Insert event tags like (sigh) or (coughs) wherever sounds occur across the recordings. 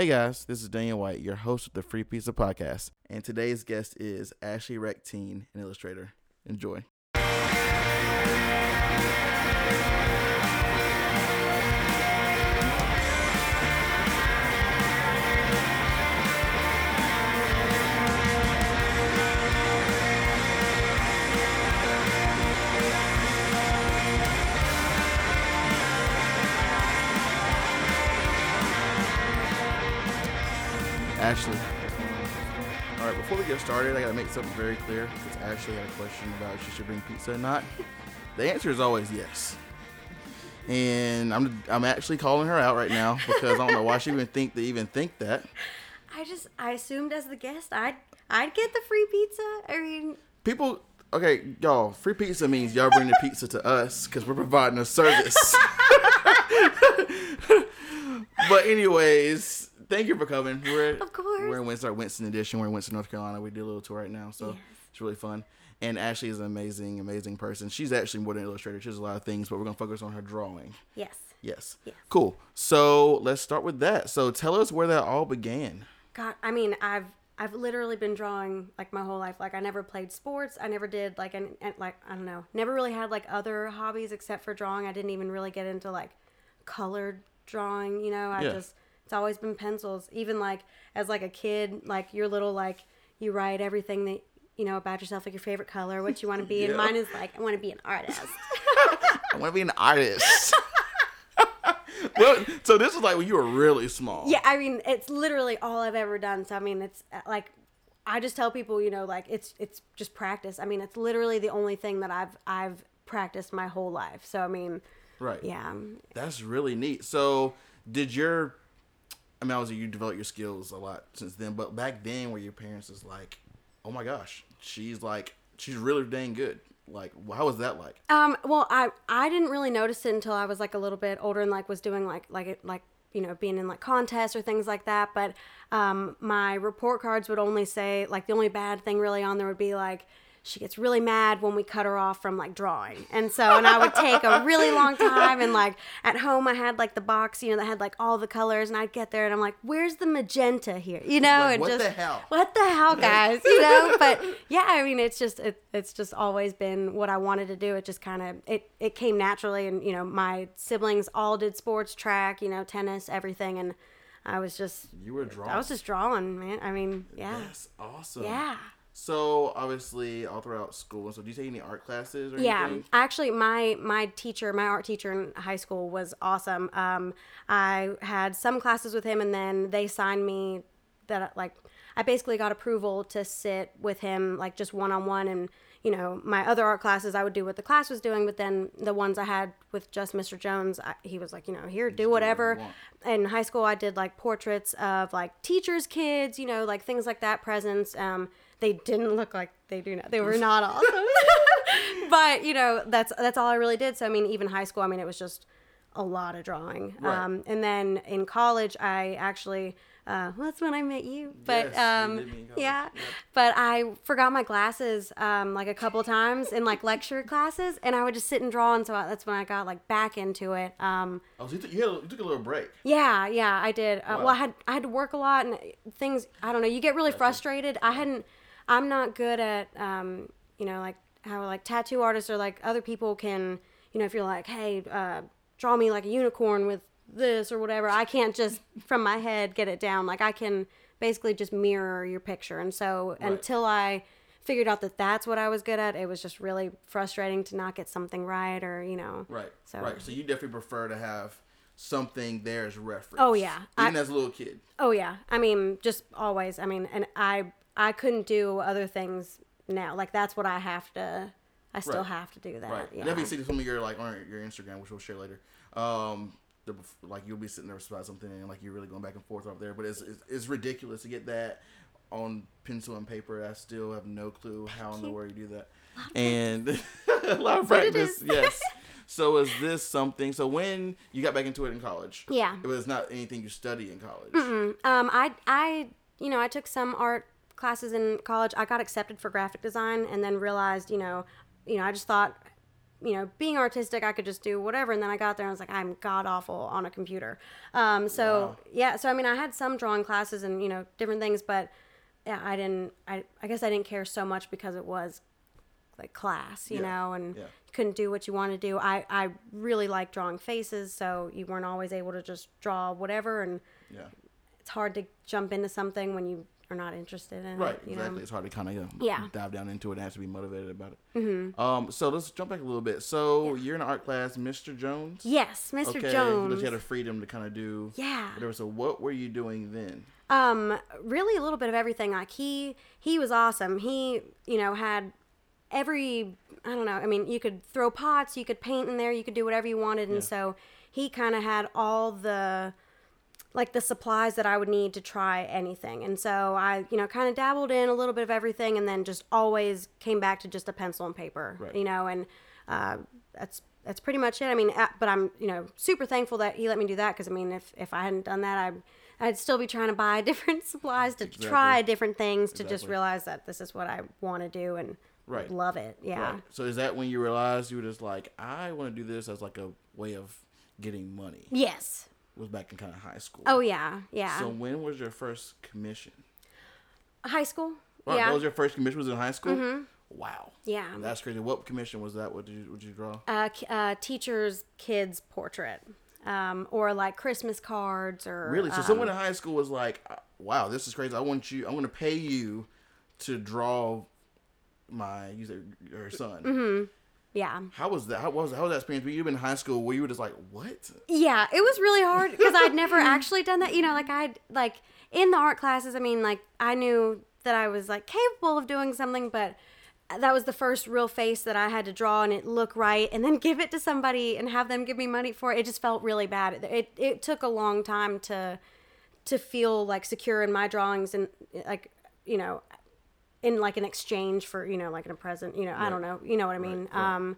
Hey guys, this is Daniel White, your host of the Free Pizza Podcast, and today's guest is Ashley Rectine, an illustrator. Enjoy. Ashley. All right, before we get started, I gotta make something very clear because Ashley had a question about if she should bring pizza or not. (laughs) The answer is always yes. And I'm I'm actually calling her out right now because I don't know why she even think they even think that. (laughs) I just I assumed as the guest I'd I'd get the free pizza. I mean, People, okay, y'all, free pizza means y'all bring the pizza to us because we're providing a service. (laughs) but anyways, thank you for coming. We're Of course. we're in Winston, Winston edition. We're in Winston, North Carolina. We did a little tour right now, so Yes. it's really fun. And Ashley is an amazing, amazing person. She's actually more than an illustrator. She does a lot of things, but we're gonna focus on her drawing. yes. Yes. Yes. Cool. So let's start with that. So tell us where that all began. God, I mean, I've I've literally been drawing like my whole life. Like I never played sports. I never did like an, an like I don't know. Never really had like other hobbies except for drawing. I didn't even really get into like colored drawing. You know, I Yeah. just it's always been pencils. Even like as like a kid, like your little like you write everything that you know about yourself, like your favorite color, what you want to be. (laughs) Yeah. And mine is like I want to be an artist. (laughs) I want to be an artist. (laughs) well, so this is like when you were really small. Yeah, I mean, it's literally all I've ever done. So I mean, it's uh, like I just tell people, you know, like it's it's just practice. I mean, it's literally the only thing that I've I've practiced my whole life. So I mean, Right. yeah, That's really neat. So, did your, I mean, obviously you developed your skills a lot since then, but back then, were your parents is like, oh my gosh, she's like, she's really dang good. Like, how was that like? Um, well, I I didn't really notice it until I was like a little bit older and like was doing like like it like you know being in like contests or things like that. But um, my report cards would only say like the only bad thing really on there would be like she gets really mad when we cut her off from like drawing, and so and I would take a really long time and like at home I had like the box you know that had like all the colors and I'd get there and I'm like where's the magenta here? You know Like, and what just the hell? what the hell guys? You know? But yeah i mean it's just it, it's just always been what i wanted to do. It just kind of it it came naturally and you know my siblings all did sports track you know tennis everything and i was just You were drawing. i was just drawing man. I mean yeah. That's awesome. yeah So, obviously, all throughout school, so do you take any art classes or yeah anything? actually my my teacher my art teacher in high school was awesome. Um i had some classes with him and then they signed me that like i basically got approval to sit with him like just one-on-one and you know my other art classes i would do what the class was doing but then the ones i had with just mr jones I, he was like you know here do whatever. in high school i did like portraits of like teachers kids you know like things like that presents um they didn't look like they do now they were (laughs) not awesome (laughs) but you know that's that's all i really did so i mean even high school i mean it was just a lot of drawing Right. um and then in college i actually uh, well, that's when I met you, but Yes, you um, did meet in college. yeah, Yep. but I forgot my glasses um, like a couple times in like lecture classes, and I would just sit and draw, and so I, that's when I got like back into it. Um, Oh, so you, took you, had a, you took a little break. yeah, yeah, I did. Uh, Wow. Well, I had I had to work a lot and things. I don't know. You get really frustrated. I hadn't. I'm not good at um, you know, like how like tattoo artists or like other people can. You know, if you're like, hey, uh, draw me like a unicorn with this or whatever. I can't just from my head get it down. Like I can basically just mirror your picture. And so Right. until I figured out that that's what I was good at, it was just really frustrating to not get something right or you know. Right. So- Right. So you definitely prefer to have something there as reference. Oh, yeah. Even I- as a little kid. Oh yeah. I mean, just always. I mean, and I I couldn't do other things now. Like that's what I have to. I still Right. have to do that. Right. Yeah. Definitely see some of your like on your Instagram, which we'll share later. Um, the, like you'll be sitting there about something and like you're really going back and forth up there, but it's, it's it's ridiculous to get that on pencil and paper. I still have no clue how in the world you do that. (laughs) And (laughs) a lot of practice, yes. (laughs) So is this something? So when you got back into it in college, Yeah. it was not anything you study in college. Um, I, I, you know, I took some art classes in college. I got accepted for graphic design, and then realized, you know, you know, I just thought you know, being artistic, I could just do whatever. And then I got there and I was like, I'm god awful on a computer. Um, so Wow. yeah, so I mean, I had some drawing classes and you know different things, but yeah, I didn't. I I guess I didn't care so much because it was like class, you Yeah, know, and yeah. you couldn't do what you want to do. I I really like drawing faces, so you weren't always able to just draw whatever, and Yeah. it's hard to jump into something when you are not interested in Right, it. You exactly. Know? It's hard to kind of you know, Yeah. dive down into it and have to be motivated about it. Mm-hmm. Um, so let's jump back a little bit. So you're in art class, Mr. Jones. Yes, Mr. Okay, Jones. But you had the freedom to kind of do Yeah. whatever. So what were you doing then? Um, really a little bit of everything. Like he he was awesome. He, you know, had every I don't know, I mean, you could throw pots, you could paint in there, you could do whatever you wanted and Yeah. so he kind of had all the like the supplies that I would need to try anything. And so I, you know, kind of dabbled in a little bit of everything and then just always came back to just a pencil and paper, Right. you know, and uh, that's that's pretty much it. I mean, uh, but I'm, you know, super thankful that he let me do that because I mean, if if I hadn't done that, I I'd still be trying to buy (laughs) different supplies to try different things to just realize that this is what I want to do and Right. love it. Yeah. Right. So is that when you realized you were just like, I want to do this as like a way of getting money? Yes. Was back in kind of high school. Oh yeah. Yeah. So when was your first commission? High school. Wow, yeah. That was your first commission was in high school? Mm-hmm. Wow. yeah. That's crazy. What commission was that? What did you, what did you draw? uh, uh, teacher's kid's portrait, um, or like Christmas cards, or Really? So um, someone in high school was like, uh, "Wow, this is crazy. I want you. I'm going to pay you to draw my you said your son." Mm-hmm. Yeah, How was that? How was how was that experience? Were you in high school where you were just like, "What?" yeah. It was really hard because I'd never (laughs) actually done that. You know, like I'd like in the art classes. I mean, like I knew that I was like capable of doing something, but that was the first real face that I had to draw and it look right, and then give it to somebody and have them give me money for it. It just felt really bad. It it, it took a long time to to feel like secure in my drawings and like you know in like an exchange for you know like in a present you know i don't know you know what i mean right. um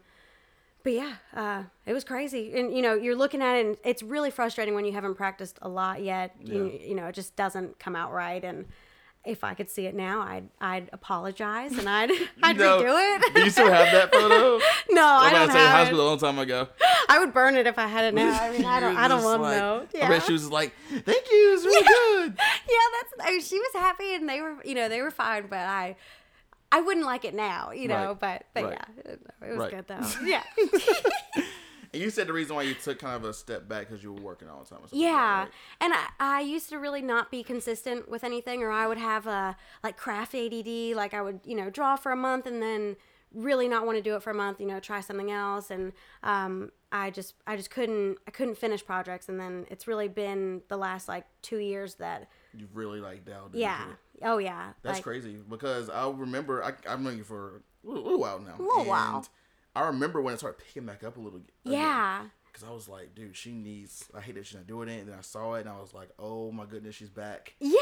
but yeah uh it was crazy and you know you're looking at it and it's really frustrating when you haven't practiced a lot yet you, Yeah. you know it just doesn't come out right and if i could see it now i'd i'd apologize and i'd (laughs) i'd No. redo it Do you still have that photo? (laughs) no i don't about to say have school it. a long time ago. i would burn it if i had it now i mean i don't i don't want to know I bet she was like, "Thank you, it's really (laughs) good." Yeah, that's I mean, she was happy and they were you know they were fine, but I I wouldn't like it now, you know. Right. But but Right. yeah, it, was Right. good though. (laughs) Yeah, And you said the reason why you took kind of a step back because you were working all the time. something like yeah. that, And I, I used to really not be consistent with anything, or I would have a like craft ADD, like I would you know draw for a month and then really not want to do it for a month, you know, try something else, and um. I just I just couldn't I couldn't finish projects and then it's really been the last like two years that? You really like delved yeah into it. oh yeah That's like, crazy because I remember I, I've known you for a little, little while now. A little while. I remember when it started picking back up a little. yeah Because I was like, dude, she needs. I hate that she's not doing it. And then I saw it and I was like, oh my goodness, she's back. yeah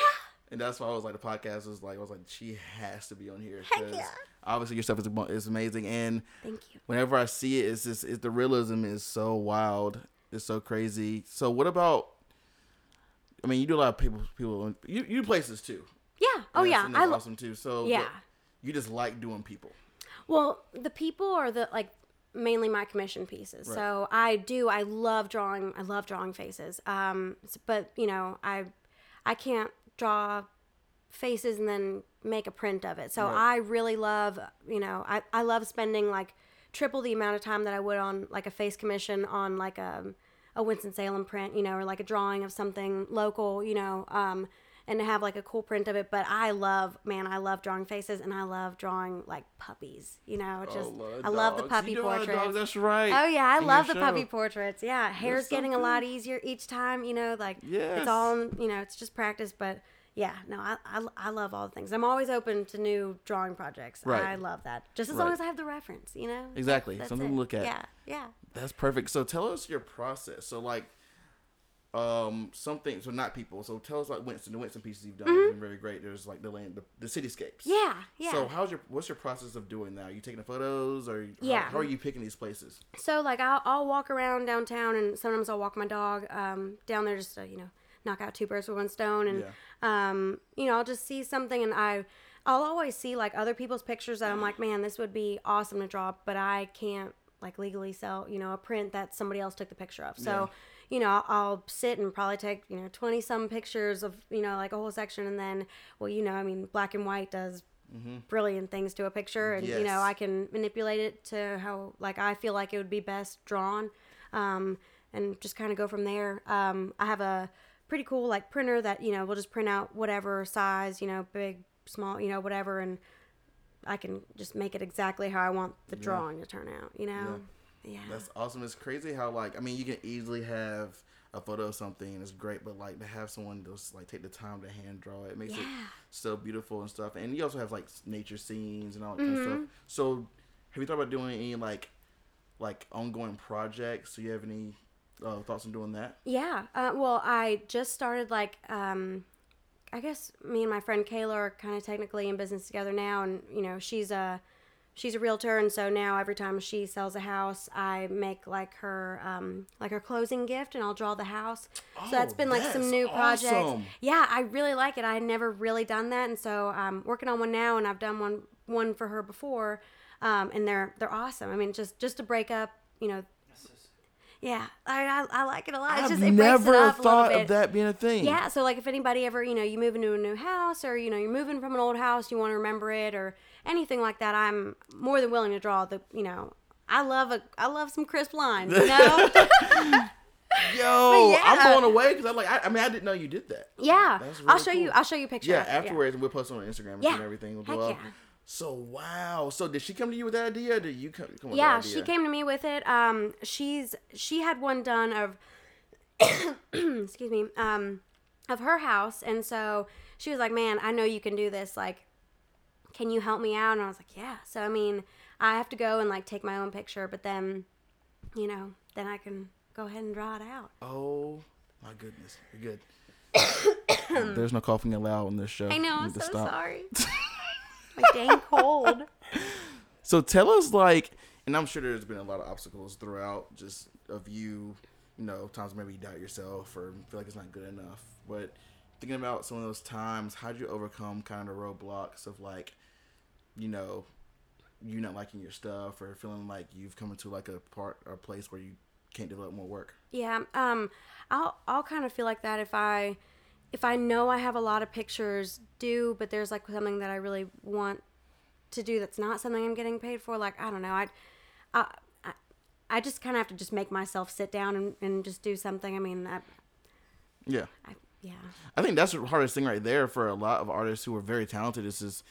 And that's why I was like, the podcast was like, I was like, she has to be on here because yeah. obviously your stuff is is amazing. And thank you whenever I see it, it's just it's, the realism is so wild. It's so crazy. So what about? I mean, you do a lot of people. People you you do places too. Yeah. Oh yeah. I lo- awesome too. So Yeah. you just like doing people. well, the people are the like mainly my commission pieces. Right. So I do. I love drawing. I love drawing faces. Um, but you know, I I can't draw faces and then make a print of it. So Right. I really love. You know, I I love spending like triple the amount of time that I would on like a face commission on like a a Winston Salem print, you know, or like a drawing of something local, you know. Um, and to have like a cool print of it. But I love, man, I love drawing faces and I love drawing like puppies. You know, just Lord, I love the puppy You do a lot of portraits. dogs, That's right. Oh yeah, I love the puppy portraits. Yeah, hair's getting a lot easier each time. You know, like Yes. it's all you know. It's just practice, but yeah, no, I, I, I love all the things. I'm always open to new drawing projects. Right. I love that. Just as long as I have the reference, you know. Exactly. That's Something it. to look at. Yeah, yeah. That's perfect. So tell us your process. So like, um, something. So not people. So tell us like Winston. The Winston pieces you've done have been very great. There's like the land, the, the cityscapes. Mm-hmm. Yeah, yeah. So how's your what's your process of doing that? Are you taking the photos or Yeah. How, are you picking these places? So like I'll, I'll walk around downtown and sometimes I'll walk my dog um, down there just to you know knock out two birds with one stone and um, you know I'll just see something and I I'll always see like other people's pictures that I'm like man this would be awesome to draw but I can't like legally sell you know a print that somebody else took the picture of. So you know I'll, I'll sit and probably take you know twenty some pictures of you know like a whole section, and then well you know I mean black and white does brilliant things to a picture, and you know I can manipulate it to how like I feel like it would be best drawn, um, and just kind of go from there. Um, I have a pretty cool like printer that you know will just print out whatever size, you know, big, small, you know, whatever, and I can just make it exactly how I want the drawing to turn out. You know, yeah, That's awesome. It's crazy how like I mean you can easily have a photo of something and it's great, but like to have someone just like take the time to hand draw it, makes it so beautiful and stuff. And you also have like nature scenes and all that kind of Mm-hmm. stuff. So have you thought about doing any like like ongoing projects? Do you have any uh, thoughts on doing that? Yeah. Uh, well, I just started like um, I guess me and my friend Kayla are kind of technically in business together now, and you know she's a she's a realtor, and so now every time she sells a house, I make like her um, like her closing gift, and I'll draw the house. so that's been like some that's new projects. Yeah, I really like it. I had never really done that, and so I'm working on one now, and I've done one one for her before, um, and they're they're awesome. I mean, just just to break up, you know. Yeah, I, I, I like it a lot. It's I've just it never up a little thought of that being a thing. Yeah, so like if anybody ever, you know, you move into a new house or, you know, you're moving from an old house, you want to remember it or anything like that, I'm more than willing to draw the, you know, I love a I love some crisp lines, you know? (laughs) (laughs) Yo, yeah. I'm blown away because I'm like, I, I mean, I didn't know you did that. yeah. That's I'll really show you. I'll show you a picture. Yeah, afterwards, and we'll post it on Instagram Yeah. and everything. We'll Heck go up. yeah. So wow. So did she come to you with that idea? Or did you come, come with Yeah, she came to me with it. Um she's she had one done of (coughs) excuse me, um of her house and so she was like, "Man, I know you can do this. Like can you help me out?" And I was like, "Yeah." So I mean, I have to go and like take my own picture, but then you know, then I can go ahead and draw it out. Oh my goodness, you're good. (coughs) There's no coughing allowed on this show. I know, I'm so stop. sorry. (laughs) dang cold. (laughs) So tell us, like, and I'm sure there's been a lot of obstacles throughout, just of you, you know, times maybe you doubt yourself or feel like it's not good enough. But thinking about some of those times, how'd you overcome kind of roadblocks of like, you know, you not liking your stuff or feeling like you've come into like a part or place where you can't develop more work? Yeah, um, I'll I'll kind of feel like that if I if I know I have a lot of pictures due, but there's like something that I really want to do that's not something I'm getting paid for. Like I don't know, I I I, just kind of have to just make myself sit down and, and just do something. I mean, I, Yeah. I yeah. I think that's the hardest thing right there for a lot of artists who are very talented is just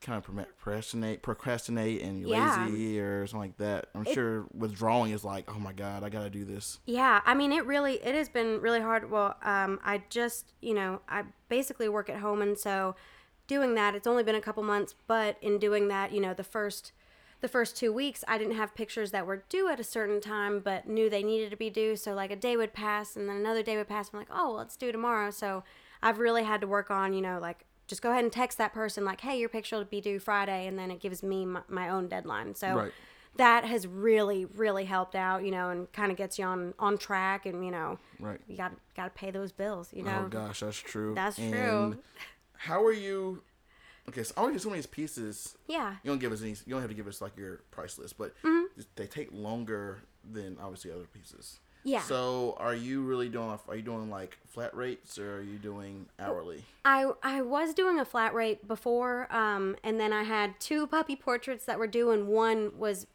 kind of procrastinate, procrastinate and Yeah. lazy or something like that. I'm sure withdrawing is like, oh my god, I gotta do this. Yeah, I mean, it really it has been really hard. Well, um, I just you know I basically work at home, and so doing that, it's only been a couple months, but in doing that, you know, the first the first two weeks, I didn't have pictures that were due at a certain time, but knew they needed to be due. So like a day would pass, and then another day would pass. And I'm like, oh, well, it's due tomorrow. So I've really had to work on, you know, like just go ahead and text that person like, hey, your picture will be due Friday, and then it gives me my, my own deadline. So Right. that has really really helped out you know and kind of gets you on on track and you know Right. you got got to pay those bills you know Oh gosh, that's true. That's And true. How are you? Okay, so I get some of these pieces. yeah You don't give us any. You don't have to give us like your price list, but Mm-hmm. they take longer than obviously other pieces. Yeah. So are you really doing? Are you doing like flat rates or are you doing hourly? I I was doing a flat rate before, um, and then I had two puppy portraits that were due, and one was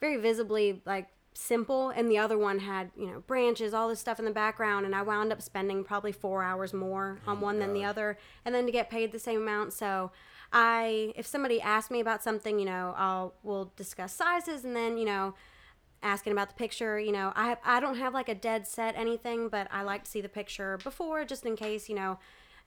very visibly like simple, and the other one had you know branches, all this stuff in the background, and I wound up spending probably four hours more on one than the other, and then to get paid the same amount. So I, if somebody asks me about something, you know, I'll we'll discuss sizes, and then you know. Asking about the picture you know i i don't have like a dead set anything but i like to see the picture before just in case you know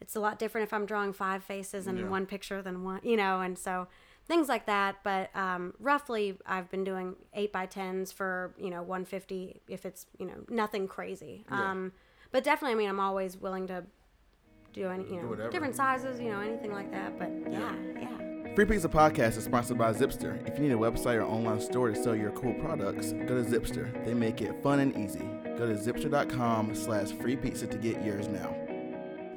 it's a lot different if i'm drawing five faces in Yeah. one picture than one you know and so things like that but um, roughly i've been doing 8 by 10s for you know 150 if it's you know nothing crazy Yeah. um, but definitely i mean i'm always willing to do any you know different sizes you know anything like that but yeah yeah Free Pizza Podcast is sponsored by Zipster. If you need a website or online store to sell your cool products, go to Zipster. They make it fun and easy. Go to zipster.com slash free pizza to get yours now.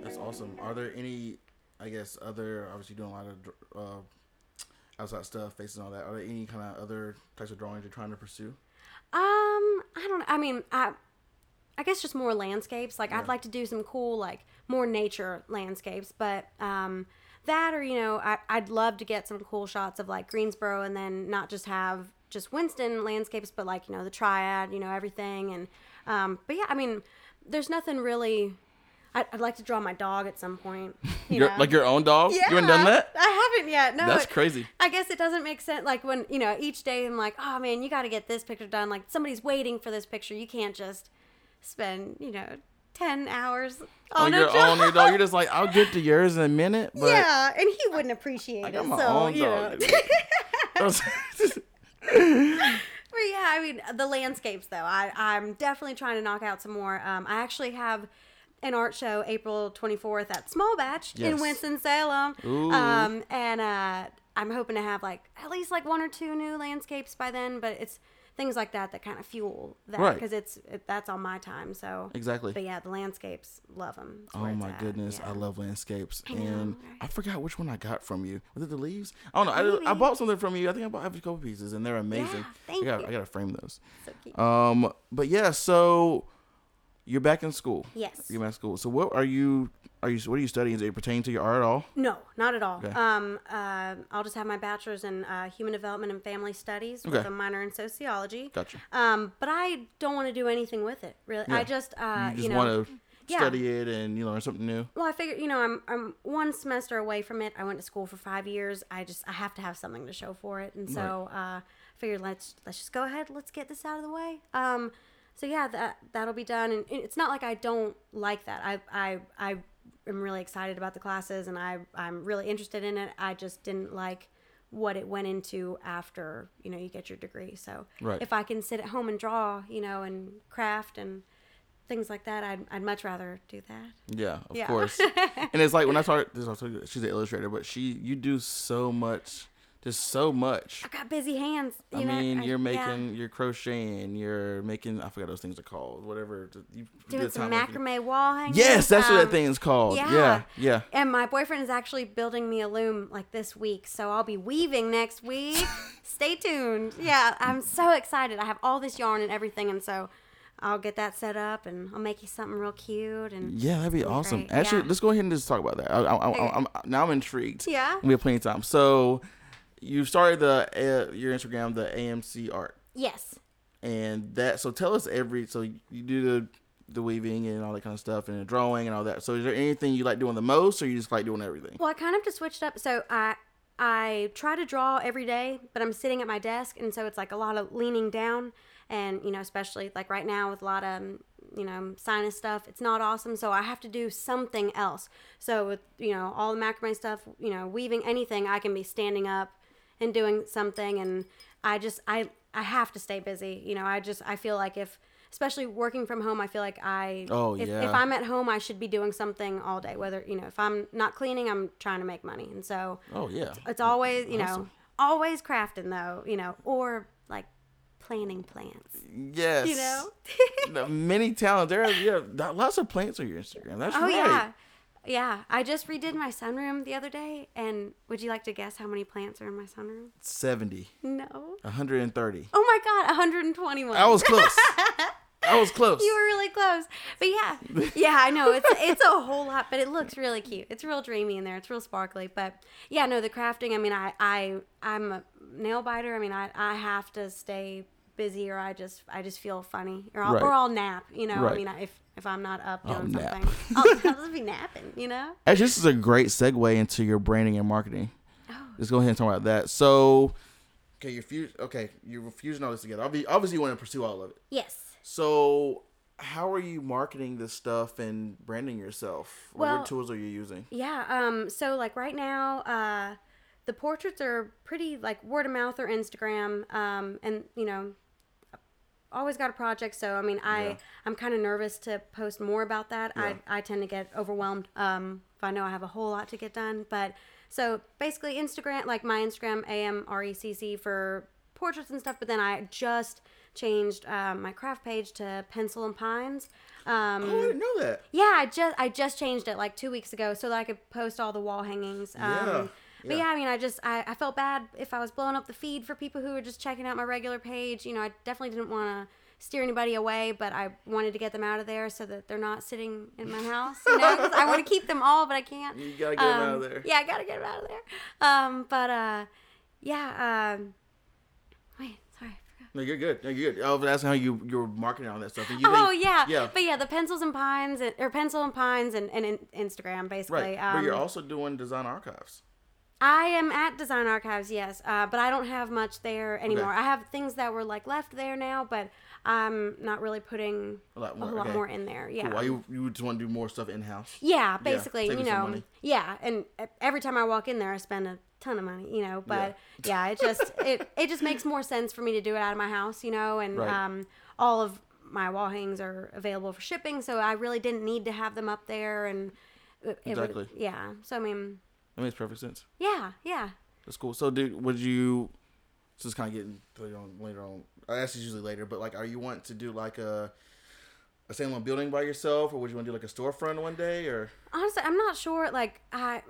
That's awesome. Are there any, I guess, other, obviously doing a lot of uh, outside stuff, faces and all that? Are there any kind of other types of drawings you're trying to pursue? Um, I don't know. I mean, I I guess just more landscapes. Like Yeah. I'd like to do some cool like more nature landscapes, but um that or you know, I I'd love to get some cool shots of like Greensboro and then not just have just Winston landscapes, but like, you know, the triad, you know, everything and um but yeah, I mean, there's nothing really I'd, I'd like to draw my dog at some point. (laughs) You Your- know? like your own dog? Yeah, You haven't done that? I haven't yet. No, That's it- crazy. I guess it doesn't make sense. Like when you know, each day I'm like, oh man, you got to get this picture done. Like somebody's waiting for this picture. You can't just spend you know ten hours On on, a your job. own, dog. You're just like, I'll get to yours in a minute, but yeah, and he wouldn't appreciate I it. my so own you know. (laughs) But yeah, I mean the landscapes though. I I'm definitely trying to knock out some more. Um, I actually have an art show April 24th at Small Batch in Yes. Winston Salem. Ooh. Um, and uh, I'm hoping to have like at least like one or two new landscapes by then. But it's things like that that kind of fuel that Right. because it's it, that's all my time. So exactly. But yeah, the landscapes love them. Oh my goodness, I love landscapes, know, and right? I forgot which one I got from you. Was it the leaves? I don't know. I, I bought something from you. I think I bought a couple pieces, and they're amazing. Yeah, thank I got, you. I gotta frame those. So. Um, but yeah, so you're back in school. yes. You're back in school. So what are you? Are you? What are you studying? Is it pertaining to your art at all? No, not at all. Okay. Um, uh, I'll just have my bachelor's in uh, human development and family studies with a minor in sociology. Gotcha. Um, but I don't want to do anything with it. Really, Yeah. I just, uh, you you, just know, want to yeah. study it and you learn something new. well, I figure, you know, I'm I'm one semester away from it. I went to school for five years. I just I have to have something to show for it, and so uh, I figured let's let's just go ahead. Let's get this out of the way. Um, so yeah, that that'll be done, and it's not like I don't like that. I I I am really excited about the classes, and I I'm really interested in it. I just didn't like what it went into after you know you get your degree. So Right. if I can sit at home and draw, you know, and craft and things like that, I'd I'd much rather do that. Yeah, of Yeah. course. (laughs) and it's like when I I she's an illustrator, but she you do so much, just so much. I've got busy hands. You I know, mean, I- you're yeah. making, you're crocheting, you're making. I forgot those things are called. Whatever. You doing some working. macrame wall hanging. Yes, that's what that Um, thing is called. yeah. Yeah, yeah. And my boyfriend is actually building me a loom like this week, so I'll be weaving next week. (laughs) Stay tuned. Yeah, I'm so excited. I have all this yarn and everything, and so I'll get that set up, and I'll make you something real cute. And Yeah, that'd be be awesome. great, Actually, yeah. let's go ahead and just talk about that. I, I, I, Okay. I'm, now I'm intrigued. Yeah. We have plenty of time. So, you started the uh, your Instagram, the AMC art, yes, and that. So tell us every. So you do the the weaving and all that kind of stuff, and the drawing and all that. So is there anything you like doing the most, or you just like doing everything? Well, I kind of just switched up. So I I try to draw every day, but I'm sitting at my desk, and so it's like a lot of leaning down, and you know, especially like right now with a lot of um, you know sinus stuff, it's not awesome. So I have to do something else. So with you know all the macrame stuff, you know, weaving anything, I can be standing up and doing something, and I just I I have to stay busy. You know, I just I feel like if especially working from home, I feel like I Oh, if, yeah. if I'm at home, I should be doing something all day. Whether you know, if I'm not cleaning, I'm trying to make money, and so Oh yeah. it's always you know, always crafting though, you know, or like planting plants. Yes. You know. (laughs) Many talents. There are yeah, lots of plants on your Instagram. That's oh right. yeah, yeah. I just redid my sunroom the other day, and would you like to guess how many plants are in my sunroom? 70, No. 130. Oh my god, 121. I was close. (laughs) I was close. You were really close, but yeah, yeah, I know it's it's a whole lot, but it looks really cute. It's real dreamy in there. It's real sparkly, but yeah, no, the crafting. I mean, I I I'm a nail biter. I mean, I I have to stay busy, or I just I just feel funny, or I'll, Right. or I'll nap. You know, I mean, if if I'm not up I'll doing nap. something, (laughs) I'll, I'll just be napping. You know. Actually, this is a great segue into your branding and marketing. Oh. Let's go ahead and talk about that. So, okay, you're fuse. Okay, you're fusing all this together. Obvi- Obviously, you want to pursue all of it. Yes. So, how are you marketing this stuff and branding yourself? Well- what tools are you using? Yeah. Um. So like right now, uh, the portraits are pretty like word of mouth or Instagram. Um. And you know, always got a project. So I mean, I Yeah. I'm kind of nervous to post more about that. Yeah. I I tend to get overwhelmed. Um. If I know I have a whole lot to get done, but so basically Instagram, like my Instagram, A M R E C C for portraits and stuff. But then I just changed um, my craft page to Pencil and Pines. Um, Oh, I didn't know that. yeah, I just I just changed it like two weeks ago so that I could post all the wall hangings. Um, Yeah. But yeah, I mean, I just I, I felt bad if I was blowing up the feed for people who were just checking out my regular page. You know, I definitely didn't want to steer anybody away, but I wanted to get them out of there so that they're not sitting in my house. You know, I want to (laughs) keep them all, but I can't. You gotta get 'em out of Um, there. Yeah, I gotta get them out of there. Um, but uh, yeah. Um, wait, sorry. I forgot. No, you're good. No, you're good. Oh, that's how you you were marketing all that stuff. And you, Oh they- yeah. yeah. But yeah, the pencils and pines and, or pencil and pines and, and in Instagram basically. Right. Um, but you're also doing design archives. I am at Design Archives, yes, uh, but I don't have much there anymore. Okay. I have things that were like left there now, but I'm not really putting A lot more, whole lot okay. more in there. Yeah. Why you you just want to do more stuff in house? Yeah, basically, save you know, yeah, and every time I walk in there, I spend a ton of money, you know. But yeah, it just (laughs) it it just makes more sense for me to do it out of my house, you know, and Right. um, all of my wall hangings are available for shipping, so I really didn't need to have them up there, and it, it would- Exactly. yeah. So I mean, That makes perfect sense. yeah, yeah. That's cool. So, dude, would you? This is kind of getting later on. Later on, I ask usually later, but like, are you want to do like a a standalone building by yourself, or would you want to do like a storefront one day, or honestly i'm not sure like i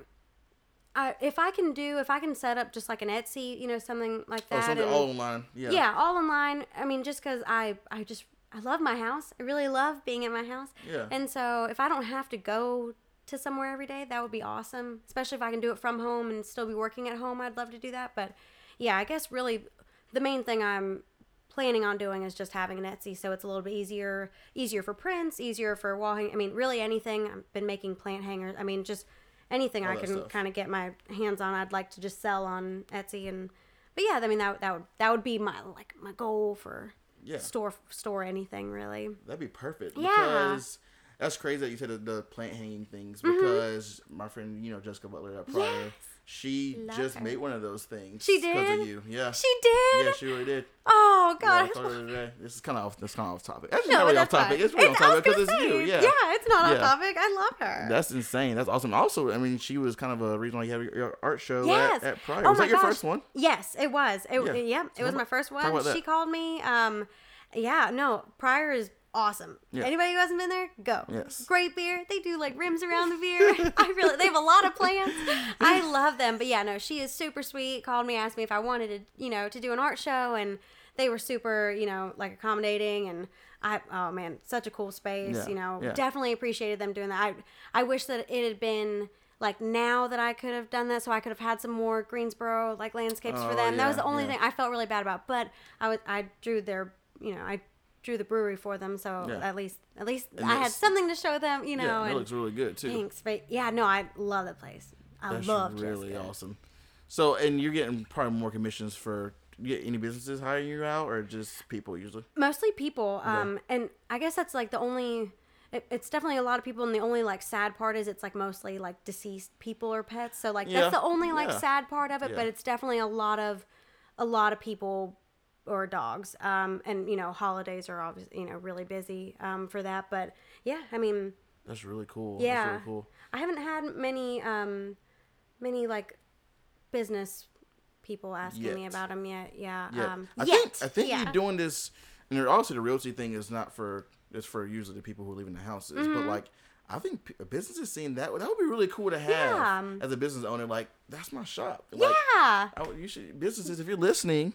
I, if I can do, if I can set up just like an Etsy, you know, something like or that, something and- all online? Yeah. yeah, all online. I mean, just because I, I just, I love my house. I really love being in my house. Yeah. And so, if I don't have to go to somewhere every day, that would be awesome. Especially if I can do it from home and still be working at home, I'd love to do that. But yeah, I guess really the main thing I'm planning on doing is just having an Etsy, so it's a little bit easier, easier for prints, easier for wall hang. I mean, really anything. I've been making plant hangers. I mean, just anything All I can kind of get my hands on. I'd like to just sell on Etsy and. But yeah, I mean that that would that would be my like my goal for Yeah. store store anything really. That'd be perfect. Yeah. Because that's crazy that you said the, the plant hanging things because my friend, you know, Jessica Butler at Preyer, Yes. she Love just her. made one of those things. She did Because of you. Yeah. She did. yeah, she really did. oh god. today. This is kind of off. This kind of off topic. Actually, no, not really off topic. fine. It's really off I was topic because it's you. Yeah. Yeah, it's not Yeah. off topic. I love her. That's insane. That's awesome. Also, I mean, she was kind of a reason why you had your, your art show yes. at, at Preyer. Oh was my that your gosh. first one? Yes, it was. It, Yeah. yeah. So it was my first one. She called me. Um, yeah, no, Preyer is awesome. Yeah. Anybody who hasn't been there, go. Yes. Great beer. They do like rims around the beer. (laughs) I really, they have a lot of plants. I love them. But yeah, no, she is super sweet. Called me, asked me if I wanted to, you know, to do an art show, and they were super, you know, like accommodating and. I, oh man, such a cool space. Yeah, You know, yeah. definitely appreciated them doing that. I, I wish that it had been like now that I could have done that, so I could have had some more Greensboro like landscapes Oh, for them. that was the only thing I felt really bad about. But I was I drew their you know I drew the brewery for them, so Yeah. at least at least And I had something to show them. You know, yeah, it looks really good too. thanks. But yeah, no, I love the place. I That's love really Jessica. awesome. So, and you're getting probably more commissions for you get any businesses hiring you out or just people usually? mostly people um and i guess that's like the only it, it's definitely a lot of people and the only like sad part is it's like mostly like deceased people or pets so like Yeah, that's the only like yeah. sad part of it Yeah. but it's definitely a lot of a lot of people or dogs um and you know holidays are obviously you know really busy um for that but yeah i mean That's really cool. yeah That's really cool. i haven't had many um many like business people asking me about them yet yeah Yeah. um I yet think I think yeah. you're doing this and also the realty thing is not for it's for usually the people who live in the houses, Mm-hmm. but like I think businesses seeing that that would be really cool to have Yeah. as a business owner. Like that's my shop. Like, yeah I you should businesses if you're listening,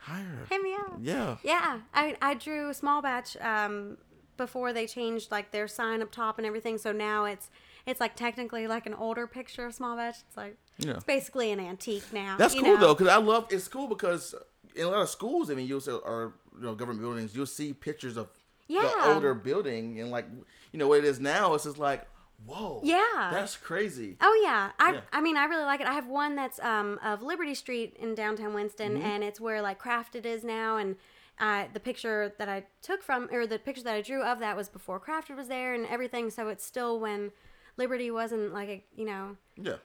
hire. hit me up Yeah. Yeah, I I drew a small batch um before they changed like their sign up top and everything. So now it's it's like technically like an older picture of small batch. It's like Yeah. it's basically an antique now. That's cool know? though, because I love it's cool because in a lot of schools, I mean, you'll see, or you know, government buildings, you'll see pictures of the Yeah. older building, and like you know what it is now. It's just like, whoa, Yeah. that's crazy. Oh yeah, I Yeah. I mean I really like it. I have one that's um of Liberty Street in downtown Winston, Mm-hmm. and it's where like Crafted is now, and uh, the picture that I took from or the picture that I drew of that was before Crafted was there and everything. So it's still when Liberty wasn't like a you know Yeah,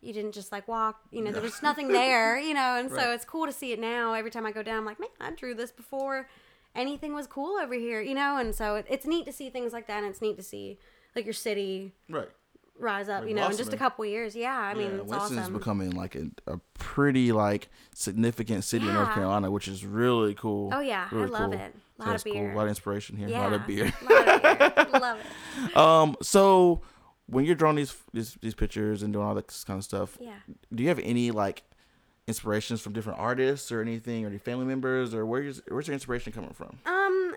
you didn't just like walk, you know, there was nothing there, (laughs) you know, and Right. so it's cool to see it now. Every time I go down, I'm like, man, I drew this before anything was cool over here, you know, and so it, it's neat to see things like that, and it's neat to see like your city right. rise up, Like you know, in just a couple years. Yeah, I mean, yeah, it's Winston's awesome. becoming like a, a pretty like significant city in North Carolina, which is really cool. Oh, yeah, I love cool. it. So Lot of that's cool. beer. A lot of inspiration here. yeah, A lot of beer. lot of beer. (laughs) love it. Um, so when you're drawing these these these pictures and doing all that kind of stuff, Yeah. do you have any like inspirations from different artists or anything, or any family members, or where's where's your inspiration coming from? Um,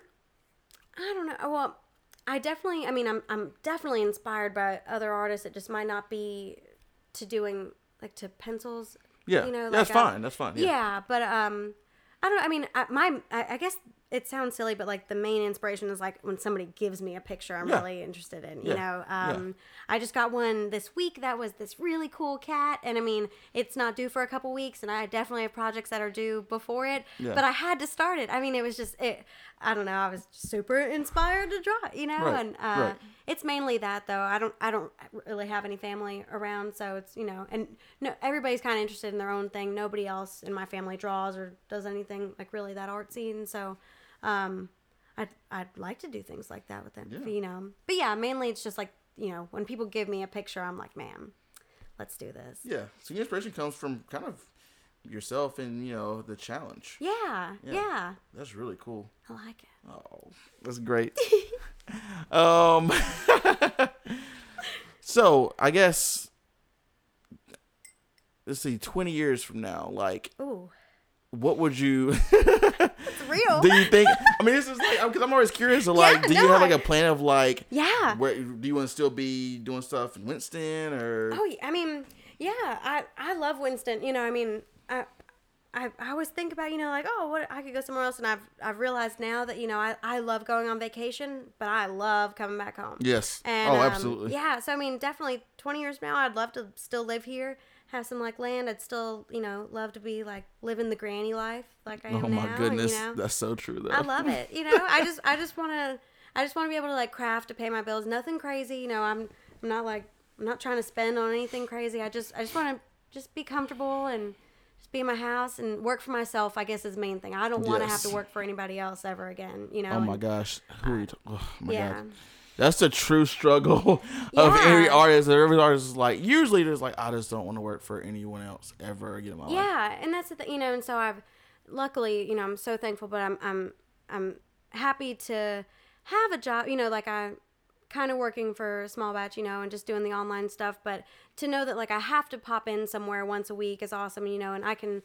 I don't know. Well, I definitely. I mean, I'm I'm definitely inspired by other artists. It just might not be to doing like to pencils. Yeah, You know, yeah, that's like, uh, fine. That's fine. Yeah, Yeah. but um, I don't know. I mean, I, my I, I guess it sounds silly, but like the main inspiration is like when somebody gives me a picture I'm Yeah. really interested in. You know, um, I just got one this week that was this really cool cat, and I mean, it's not due for a couple weeks, and I definitely have projects that are due before it. Yeah. But I had to start it. I mean, it was just it. I don't know. I was super inspired to draw. You know, Right, and uh, right. it's mainly that though. I don't I don't really have any family around, so it's you know, and no, everybody's kind of interested in their own thing. Nobody else in my family draws or does anything like really that artsy, and so um, I'd I'd like to do things like that with them, Yeah. you know. But yeah, mainly it's just like you know, when people give me a picture, I'm like, man, let's do this. Yeah. So your inspiration comes from kind of yourself and you know the challenge. Yeah, Yeah. yeah, That's really cool. I like it. Oh, that's great. (laughs) um, (laughs) so I guess let's see, twenty years from now, like, Ooh, what would you? (laughs) it's real. do you think? I mean, this is like because I'm always curious. Of, like, Yeah, do you have like a plan of like, yeah. where do you want to still be doing stuff in Winston or? Oh, yeah, I mean, yeah, I I love Winston. You know, I mean, I. I, I always think about you know like oh what I could go somewhere else and I've I've realized now that you know I, I love going on vacation but I love coming back home Yes. and oh, um, absolutely. yeah so I mean definitely 20 years from now I'd love to still live here have some like land I'd still you know love to be like living the granny life like I am Oh now my and, goodness, you know, that's so true though. I love it. You know, I just I just want to I just want to be able to like craft to pay my bills. Nothing crazy. You know, I'm I'm not like I'm not trying to spend on anything crazy. I just I just want to just be comfortable and just be in my house and work for myself. I guess is the main thing. I don't want to have to work for anybody else ever again. You know. Oh my and- gosh, who are you? T- oh my yeah. god. That's the true struggle (laughs) of Yeah. every artist. Every artist is like, usually there's like, I just don't want to work for anyone else ever again in my life. Yeah, and that's the thing, you know. And so I've, luckily, you know, I'm so thankful, but I'm I'm I'm happy to have a job. You know, like I kind of working for small batch, you know, and just doing the online stuff. But to know that like I have to pop in somewhere once a week is awesome, you know, and I can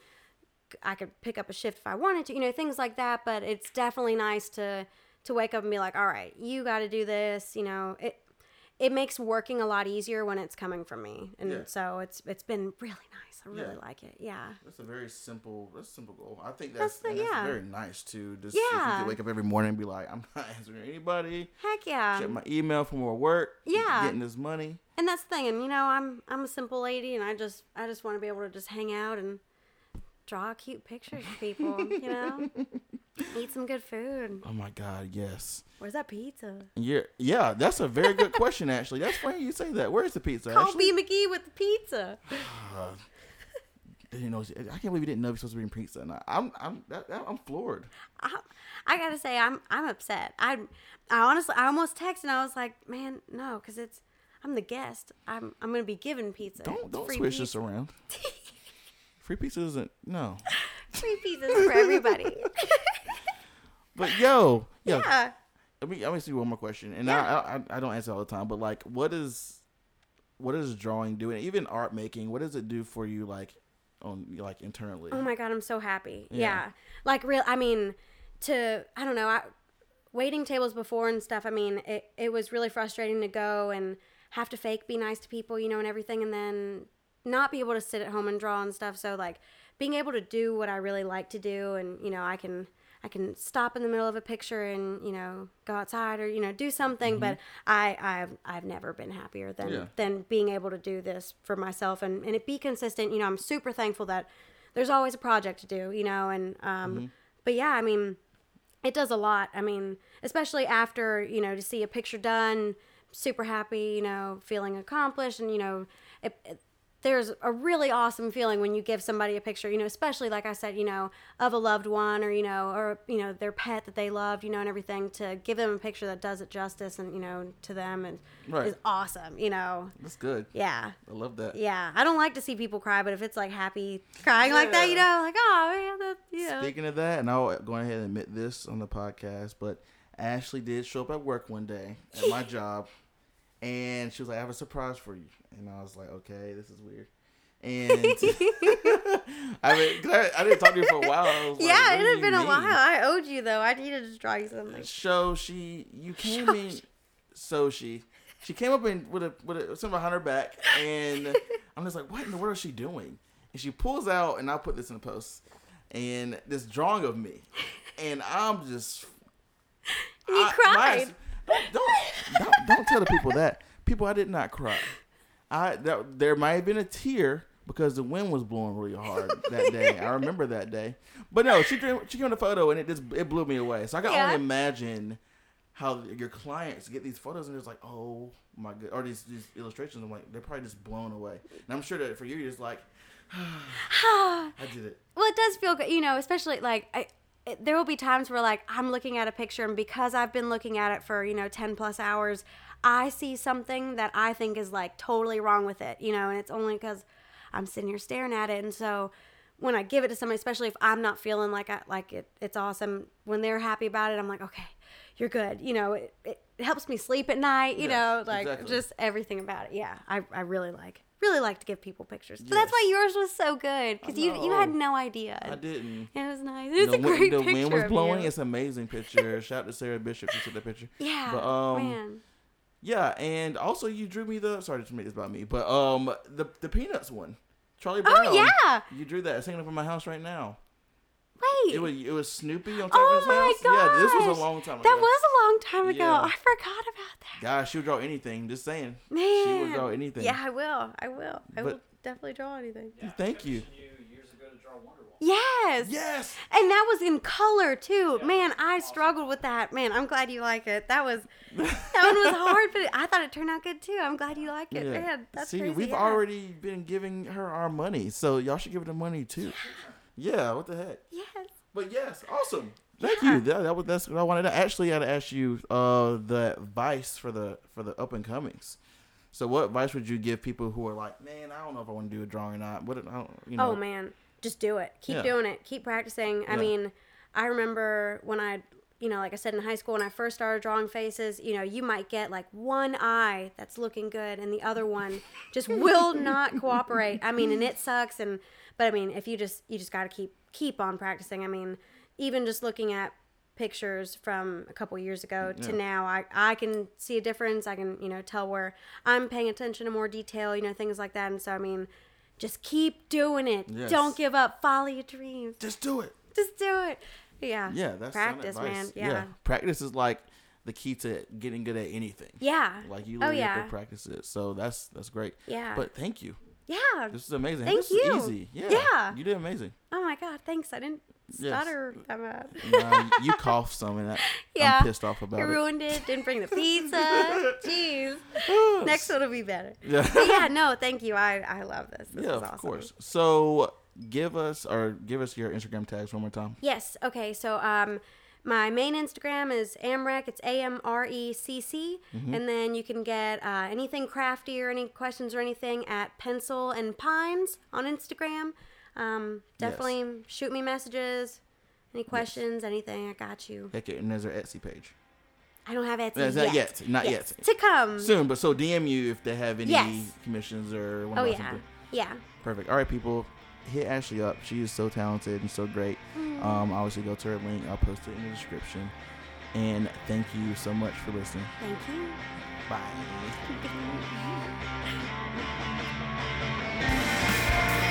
I could pick up a shift if I wanted to, you know, things like that. But it's definitely nice to to wake up and be like, all right, you got to do this. You know, it it makes working a lot easier when it's coming from me, and Yeah. so it's it's been really nice. I really Yeah. like it. Yeah. That's a very simple. That's a simple goal. I think That's that's the- that's yeah. very nice too. Just if you Yeah. wake up every morning and be like, I'm not (laughs) answering anybody. Heck yeah. Check my email for more work. Yeah. getting this money. and that's the thing and you know i'm i'm a simple lady and i just i just want to be able to just hang out and draw cute pictures of people you know (laughs) eat some good food Oh my god, yes. where's that pizza Yeah, yeah. That's a very good question. Actually, that's funny you say that. Where's the pizza? call actually? b mcgee with the pizza (sighs) didn't know. I can't believe you didn't know you're supposed to bring pizza. And I- I'm, I'm, that, that- I'm floored. I, I gotta say i'm i'm upset i i honestly i almost texted and i was like man no because it's i'm the guest i'm i'm gonna be given pizza Don't, It's don't switch pizza. this around. (laughs) Free pizza isn't no. (laughs) free pizzas for everybody (laughs) But yo, yo, yeah let me let me see one more question. And Yeah. I, I I don't answer all the time, but like, what is what is drawing doing? Even art making, what does it do for you? Like on like internally. Oh my god, I'm so happy. Yeah. Yeah. Like real I mean to I don't know, I waiting tables before and stuff, I mean, it it was really frustrating to go and have to fake be nice to people, you know, and everything and then not be able to sit at home and draw and stuff. So like being able to do what I really like to do and you know, I can I can stop in the middle of a picture and you know go outside or you know do something, but I I've I've never been happier than Yeah. than being able to do this for myself and and it be consistent. You know, I'm super thankful that there's always a project to do. You know, and um, but yeah, I mean, it does a lot. I mean, especially after you know to see a picture done, super happy. You know, feeling accomplished, and you know, it, it- there's a really awesome feeling when you give somebody a picture. You know, especially like I said, you know, of a loved one or you know, or you know, their pet that they loved. You know, and everything to give them a picture that does it justice and you know to them and Right. is awesome. You know, That's good. yeah. I love that. Yeah, I don't like to see people cry, but if it's like happy crying like that, you know, like oh man, that, you know. Speaking of that, and I'll go ahead and admit this on the podcast, but Ashley did show up at work one day at my (laughs) job, and she was like, "I have a surprise for you," and I was like, "Okay, this is weird." And (laughs) I mean, 'cause I, I didn't talk to you for a while. I was like, yeah, it had been a while. I owed you though. I needed to draw you something. So she, you (laughs) came So in. she- So she, she came up in with a with a something behind her back, and (laughs) I'm just like, what in the world is she doing? And she pulls out, and I'll put this in the post, and this drawing of me, and I'm just. You I- cried. Don't, don't don't tell the people that. People, I did not cry. I that, there might have been a tear because the wind was blowing really hard that day. I remember that day. But no, she she came in the photo and it just it blew me away. So I can Yeah. only imagine how your clients get these photos and it's like, oh my god, or these these illustrations. I'm like, they're probably just blown away. And I'm sure that for you, you're just like, (sighs) (sighs) I did it. Well, it does feel good, you know, especially like I, there will be times where like I'm looking at a picture and because I've been looking at it for, you know, 10 plus hours, I see something that I think is like totally wrong with it, you know, and it's only because I'm sitting here staring at it. And so when I give it to somebody, especially if I'm not feeling like I, like it, it's awesome, when they're happy about it, I'm like, okay, you're good. You know, it, it, it helps me sleep at night, you Yeah, know, like exactly. just everything about it. Yeah. I, I really like, really like to give people pictures. But that's why yours was so good because you, you had no idea. I didn't. It was nice. It's the a great the picture The wind was blowing. It's an amazing picture. Shout out to Sarah Bishop who took that picture. yeah, But um, man. Yeah, and also you drew me the sorry to make this about me, but um the the peanuts one, Charlie Brown. Oh yeah. you drew that. It's hanging up in my house right now. Wait. It was it was Snoopy on top oh of his my house. gosh. Yeah, this was a long time ago. That was a long time ago. Yeah. I forgot about that. Gosh, she would draw anything. Just saying. Man. She would draw anything. Yeah, I will. I will. I will definitely draw anything. Yeah, Thank you. I commissioned you years ago to draw Wonderwall. Yes. Yes. And that was in color too. Yeah, Man, I awesome. struggled with that. Man, I'm glad you like it. That was that one was hard, but I thought it turned out good too. I'm glad you like it. Yeah. Man, that's See, crazy. we've yeah. already been giving her our money, so y'all should give her the money too. Yeah. What the heck? Yes. But yes, awesome. Thank Yeah. you. That, that was that's what I wanted to actually I had to ask you uh the advice for the for the up and comings. So what advice would you give people who are like, man, I don't know if I want to do a drawing or not. What I don't, you know? Oh man, just do it. Keep Yeah. doing it. Keep practicing. I Yeah. mean, I remember when I, you know, like I said in high school when I first started drawing faces, you know, you might get like one eye that's looking good and the other one just will (laughs) not cooperate. I mean, and it sucks and but I mean, if you just you just got to keep keep on practicing. I mean, even just looking at pictures from a couple years ago mm, to Yeah. now I, I can see a difference i can you know tell where i'm paying attention to more detail you know things like that and so i mean just keep doing it Yes. don't give up follow your dreams Just do it. just do it yeah Yeah, that's practice man yeah yeah, Practice is like the key to getting good at anything. Yeah. Like you oh literally have to practice it. So that's that's great. yeah But thank you. yeah This is amazing. Thank this you. is easy. Yeah. Yeah. You did amazing. oh my god thanks i didn't Yes. stutter that bad Nah, you coughed some and (laughs) I, Yeah. I'm pissed off about it. you it. ruined it didn't bring the pizza (laughs) jeez next one will be better Yeah. but yeah no thank you i i love this this yeah, of awesome course. So give us or give us your Instagram tags one more time. Yes. Okay. So um, my main Instagram is Amrecc. It's A M R E C C, Mm-hmm. and then you can get uh, anything crafty or any questions or anything at Pencil and Pines on Instagram. Um, definitely shoot me messages. Any questions? Anything? I got you. Heck, and there's our Etsy page. I don't have Etsy That's yet. not yet. Not Yes, yet. To come. Soon, but so DM you if they have any Yes. commissions or want Oh yeah. something. Yeah. Perfect. All right, people, hit Ashley up. She is so talented and so great. Mm. Um, obviously, go to her link. I'll post it in the description. And thank you so much for listening. Thank you. Bye. (laughs)